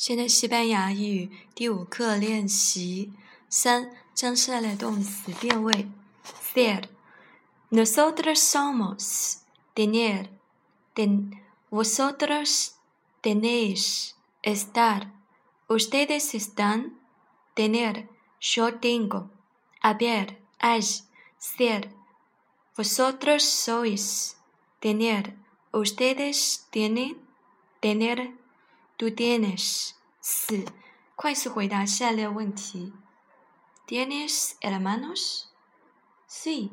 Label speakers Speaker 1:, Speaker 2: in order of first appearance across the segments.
Speaker 1: 现在西班牙语第五课练习三，将下列动词变位。Ser. Nosotros somos. Tener. Ten. Vosotros tenéis. Estar. Ustedes están. Tener. Yo tengo. Haber. Hay. Ser. Vosotros sois. Tener. Ustedes tienen. Tener. Tú tienes 四，快速回答下列问题：¿Tienes hermanos? Sí,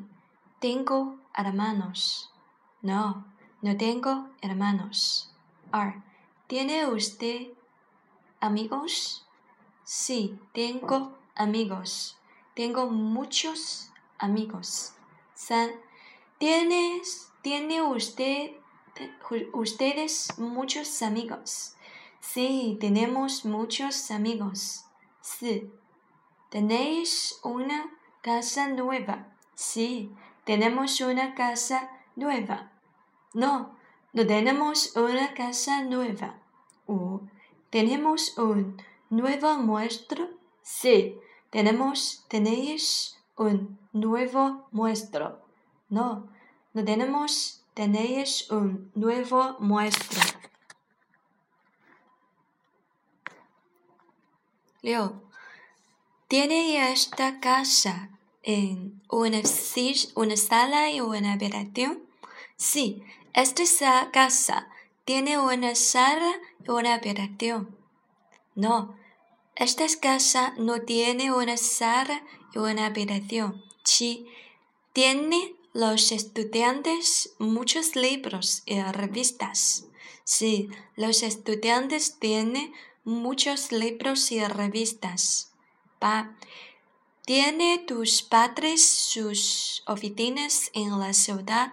Speaker 1: tengo hermanos. No, no tengo hermanos. 二，¿Tiene usted amigos? Sí, tengo amigos. Tengo muchos amigos. 三，¿Tienes, tiene usted, ustedes muchos amigos? Sí, tenemos muchos amigos. Sí. ¿Tenéis una casa nueva? Sí, tenemos una casa nueva. No, no tenemos una casa nueva. ¿Tenemos un nuevo muestro? Sí, tenemos, tenéis un nuevo muestro. No, no tenemos, tenéis un nuevo muestro. Leo, ¿tiene esta casa en una, una sala y una habitación? Sí, esta casa tiene una sala y una habitación. No, esta casa no tiene una sala y una habitación. Sí, tiene los estudiantes muchos libros y revistas. Sí, los estudiantes tienen muchos libros y revistas. Pa, ¿tiene tus padres sus oficinas en la ciudad?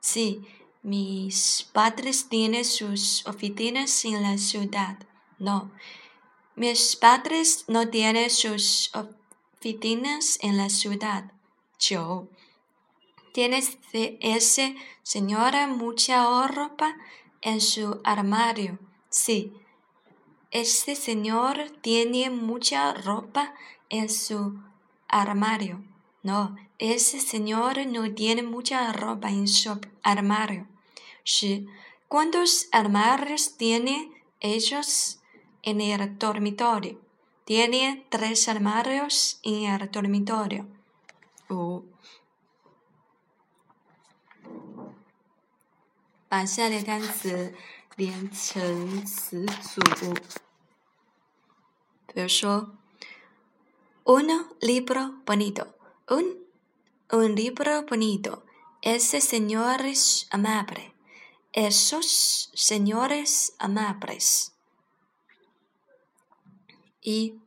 Speaker 1: Sí, mis padres tienen sus oficinas en la ciudad. No, mis padres no tienen sus oficinas en la ciudad. Yo. ¿Tienes ese señora mucha ropa en su armario? Sí. Este señor tiene mucha ropa en su armario. No, ese señor no tiene mucha ropa en su armario. Sí. ¿Cuántos armarios tienen ellos en el dormitorio? Tiene tres armarios en el dormitorio. 五，把下列单词连成词组。比如说，un libro bonito，un un libro bonito，ese señor es amable，esos señores amables。y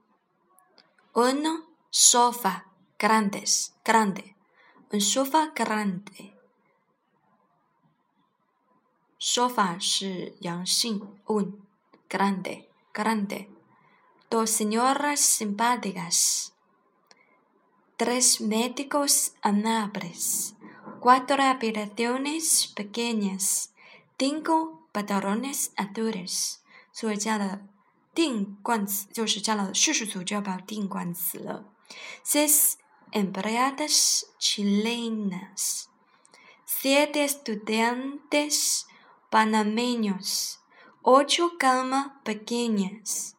Speaker 1: un sofá grandes grande，un sofá grande。 sofa 是阳性，un grande grande。dos señoras simpáticas, tres médicos amables, cuatro habitaciones pequeñas, cinco pantalones azules。所以加了定冠词，就是加了叙述组，就要把定冠词了。Seis empleadas chilenas, siete estudiantes panameños, ocho camas pequeñas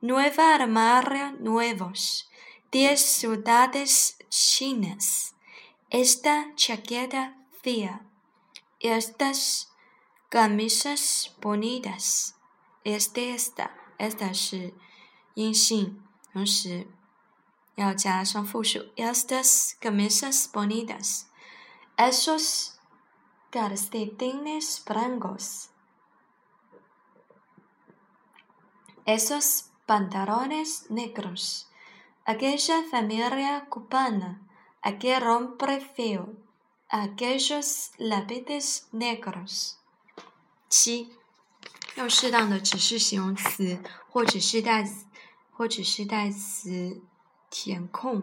Speaker 1: nueva armario nuevos, diez ciudades chinas, esta chaqueta fea, estas camisas bonitas, este esta esta 是阴性，同时要加上复数，estas camisas bonitas, esos calcetines blancos, esos pantalones negros, aquella familia cubana, aquel hombre feo, aquellos lápices negros。七，用适当的指示形容词或指示代词或指示代词填空。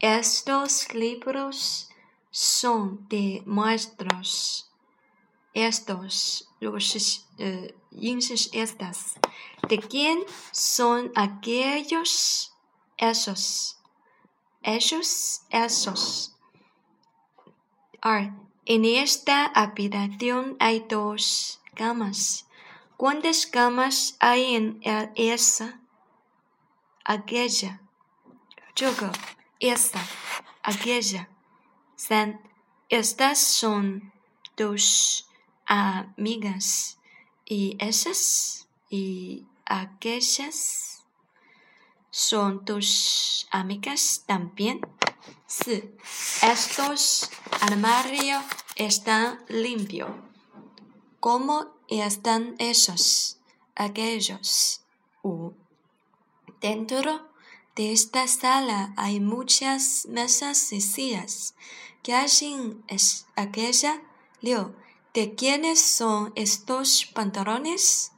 Speaker 1: Estos libros son de maestros. Estos, luego es, eh, estas. ¿De quién son aquellos? Esos. esos, esos. Ar, en esta habitación hay dos camas. ¿Cuántas camas hay en e, esa? Aquella. 这个 esa aquella. San, estas son tus amigas y esas y aquellas son tus amigas también. Sí, estos armarios están limpios. ¿Cómo están esos, aquellos? dentro de esta sala hay muchas mesas sillas. ¿Qué hacen es aquella? Leo, ¿de quiénes son estos pantalones?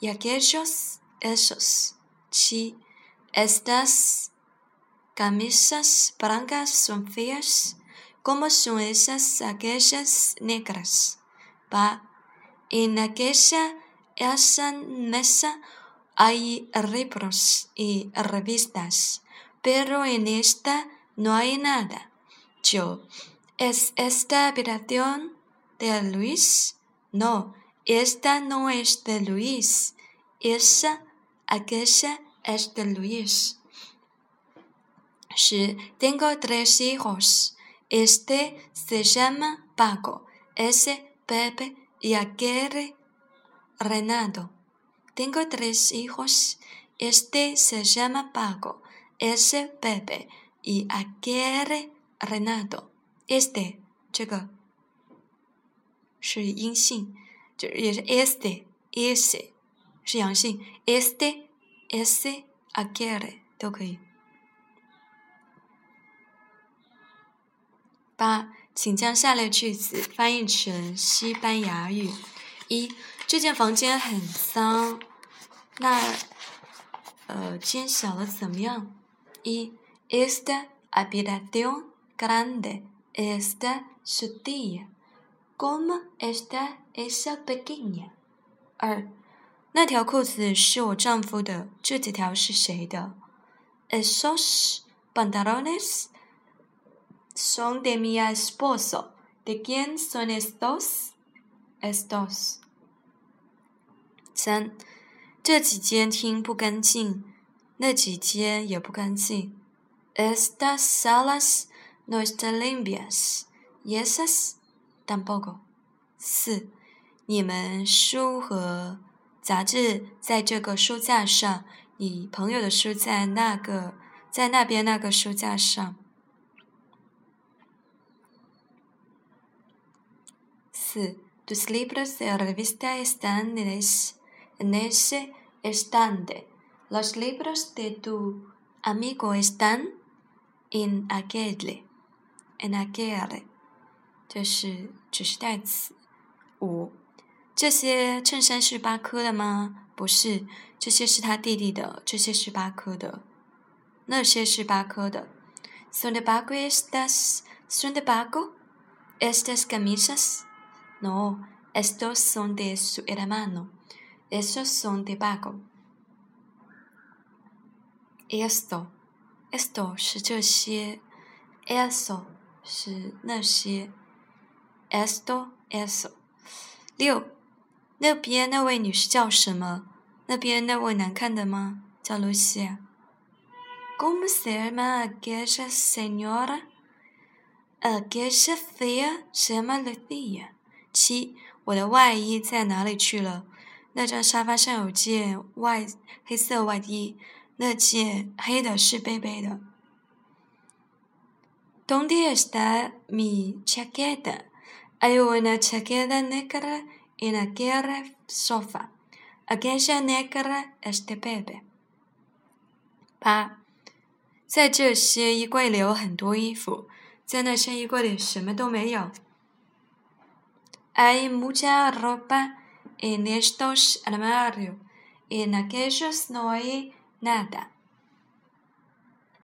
Speaker 1: Y aquellos, esos. Sí, estas camisas blancas son feas. ¿Cómo son esas aquellas negras? Va, en aquella esa mesa hay libros y revistas, pero en esta no hay nada. Yo, ¿es esta habitación de Luis? No, esta no es de Luis. Esa, aquella es de Luis. Sí, tengo tres hijos. Este se llama Paco, ese Pepe y aquel Renato. Tengo tres hijos. Este se llama Paco, ese Pepe y aquel Renato. Este 这个是阴性，就也是 este ese 是阳性，este ese aquel 都可以。八，请将下列句子翻译成西班牙语。一这间房间很脏，那呃，间小了怎么样？一，Esta habitación grande está sucia. ¿Cómo está esa pequeña？二，那条裤子是我丈夫的，这几条是谁的？Esos pantalones son de mi esposo. ¿De quién son estos？Estos。三，这几间厅不干净，那几间也不干净。Estas salas no están limpias. Y esas tampoco. 四，你们书和杂志在这个书架上，你朋友的书在那个，在那边那个书架上。四，tus libros de revista están en ese en ese estante. Los libros de tu amigo están en aquel, en aquel. 这是指示代词。五，这些衬衫是巴科的吗？不是，这些是他弟弟的，这些是巴科的，那些是巴科的。Son de Paco estas, son de Paco estas camisas? No, estos son de su hermano. Esos son de Paco. Esto, esto 是这些，eso 是那些，esto eso。六，那边那位女士叫什么？那边那位难看的吗？叫露西。¿Cómo se llama aquella señora? Aquella fea se llama Lucía。七，我的外衣在哪里去了？那张沙发上有件外黑色外衣，那件黑的是贝贝的。¿Dónde está mi chaqueta? Hay una chaqueta negra en aquel sofá. Aquella negra es de Pepe. 八，在这些衣柜里有很多衣服，在那些衣柜里什么都没有。Hay mucha ropa en estos armarios, en aquellos no hay nada.